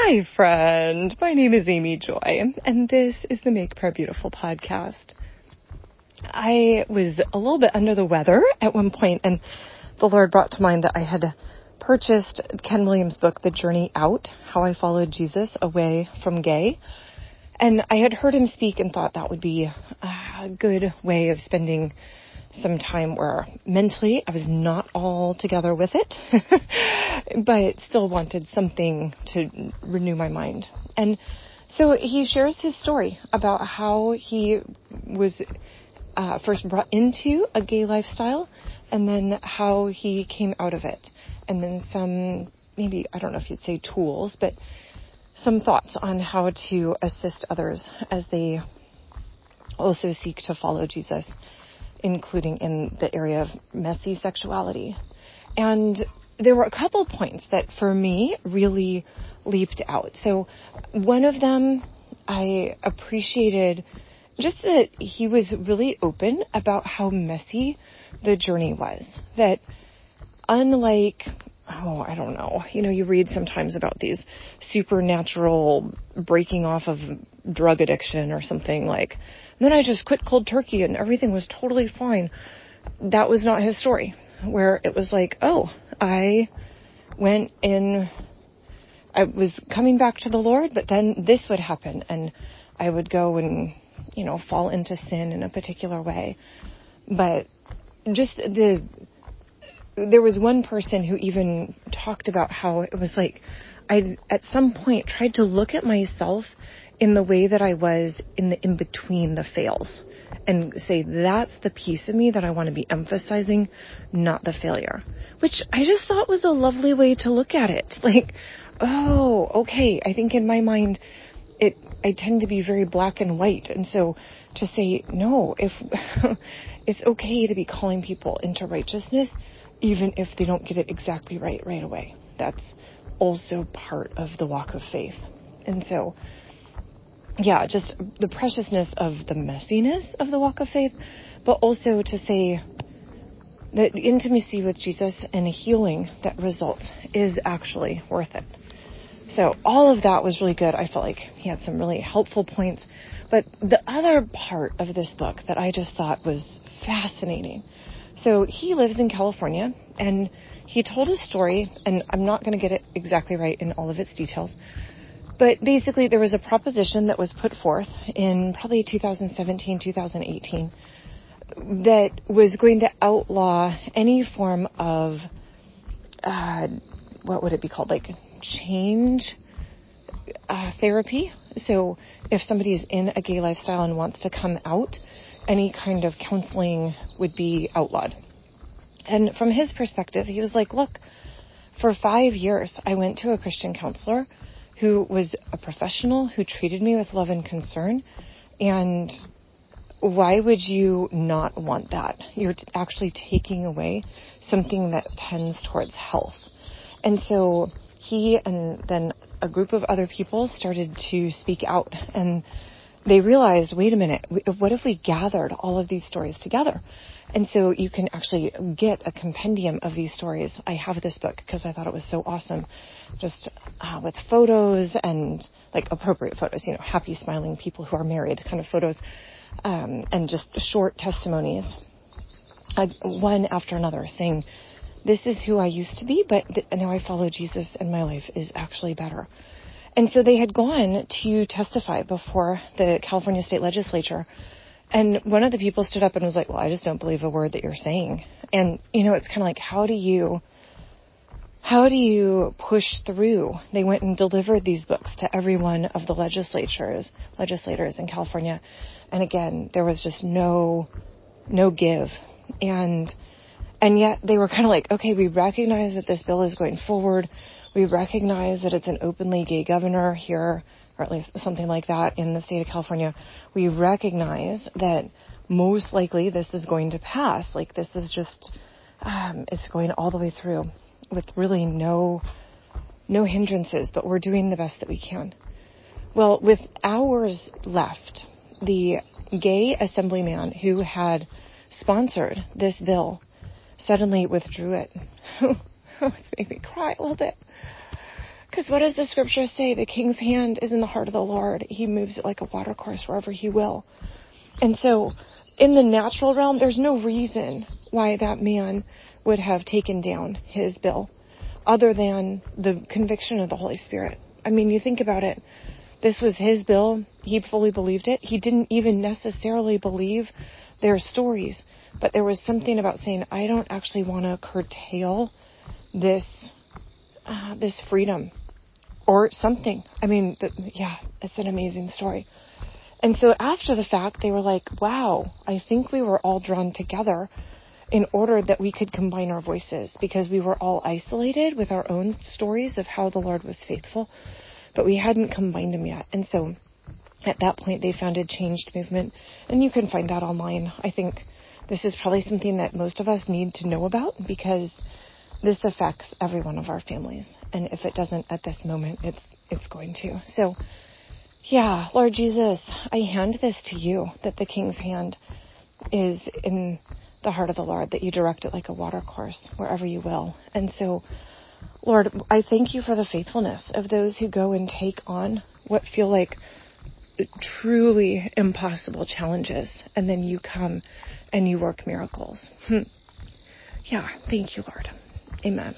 Hi, friend. My name is Amy Joy, and this is the Make Prayer Beautiful podcast. I was a little bit under the weather at one point, and the Lord brought to mind that I had purchased Ken Williams' book, The Journey Out How I Followed Jesus Away from Gay. And I had heard him speak and thought that would be a good way of spending some time where mentally I was not all together with it, but still wanted something to renew my mind. And so he shares his story about how he was uh, first brought into a gay lifestyle and then how he came out of it. And then some, maybe, I don't know if you'd say tools, but some thoughts on how to assist others as they also seek to follow Jesus including in the area of messy sexuality. And there were a couple points that for me really leaped out. So one of them I appreciated just that he was really open about how messy the journey was. That unlike oh, I don't know. You know, you read sometimes about these supernatural breaking off of drug addiction or something like, then I just quit cold turkey and everything was totally fine. That was not his story, where it was like, oh, I went in, I was coming back to the Lord, but then this would happen and I would go and, you know, fall into sin in a particular way. But just the there was one person who even talked about how it was like I at some point tried to look at myself in the way that I was in the in between the fails and say that's the piece of me that I want to be emphasizing, not the failure. Which I just thought was a lovely way to look at it. Like, oh, okay, I think in my mind it I tend to be very black and white and so to say no, if it's okay to be calling people into righteousness even if they don't get it exactly right right away. That's also part of the walk of faith. And so, yeah, just the preciousness of the messiness of the walk of faith, but also to say that intimacy with Jesus and healing that results is actually worth it. So all of that was really good. I felt like he had some really helpful points. But the other part of this book that I just thought was fascinating so he lives in California and he told a story, and I'm not going to get it exactly right in all of its details, but basically there was a proposition that was put forth in probably 2017, 2018 that was going to outlaw any form of, uh, what would it be called? Like change uh, therapy. So if somebody is in a gay lifestyle and wants to come out, any kind of counseling would be outlawed. And from his perspective, he was like, look, for five years, I went to a Christian counselor who was a professional who treated me with love and concern. And why would you not want that? You're actually taking away something that tends towards health. And so he and then a group of other people started to speak out and they realized, wait a minute, what if we gathered all of these stories together? And so you can actually get a compendium of these stories. I have this book because I thought it was so awesome. Just uh, with photos and like appropriate photos, you know, happy smiling people who are married kind of photos, um, and just short testimonies, uh, one after another saying, this is who I used to be, but th- now I follow Jesus and my life is actually better. And so they had gone to testify before the California state legislature. And one of the people stood up and was like, well, I just don't believe a word that you're saying. And, you know, it's kind of like, how do you, how do you push through? They went and delivered these books to every one of the legislatures, legislators in California. And again, there was just no, no give. And, and yet they were kind of like, okay, we recognize that this bill is going forward. We recognize that it's an openly gay governor here, or at least something like that in the state of California. We recognize that most likely this is going to pass. Like this is just, um, it's going all the way through with really no, no hindrances, but we're doing the best that we can. Well, with hours left, the gay assemblyman who had sponsored this bill suddenly withdrew it. it's made me cry a little bit. Because what does the scripture say? The king's hand is in the heart of the Lord. He moves it like a watercourse wherever he will. And so, in the natural realm, there's no reason why that man would have taken down his bill other than the conviction of the Holy Spirit. I mean, you think about it. This was his bill. He fully believed it. He didn't even necessarily believe their stories, but there was something about saying, I don't actually want to curtail this, uh, this freedom or something. I mean, the, yeah, it's an amazing story. And so after the fact, they were like, wow, I think we were all drawn together in order that we could combine our voices because we were all isolated with our own stories of how the Lord was faithful, but we hadn't combined them yet. And so at that point, they founded Changed Movement, and you can find that online. I think this is probably something that most of us need to know about because this affects every one of our families. And if it doesn't at this moment, it's, it's going to. So, yeah, Lord Jesus, I hand this to you that the King's hand is in the heart of the Lord, that you direct it like a water course wherever you will. And so, Lord, I thank you for the faithfulness of those who go and take on what feel like truly impossible challenges, and then you come and you work miracles. Hmm. Yeah, thank you, Lord. Amen.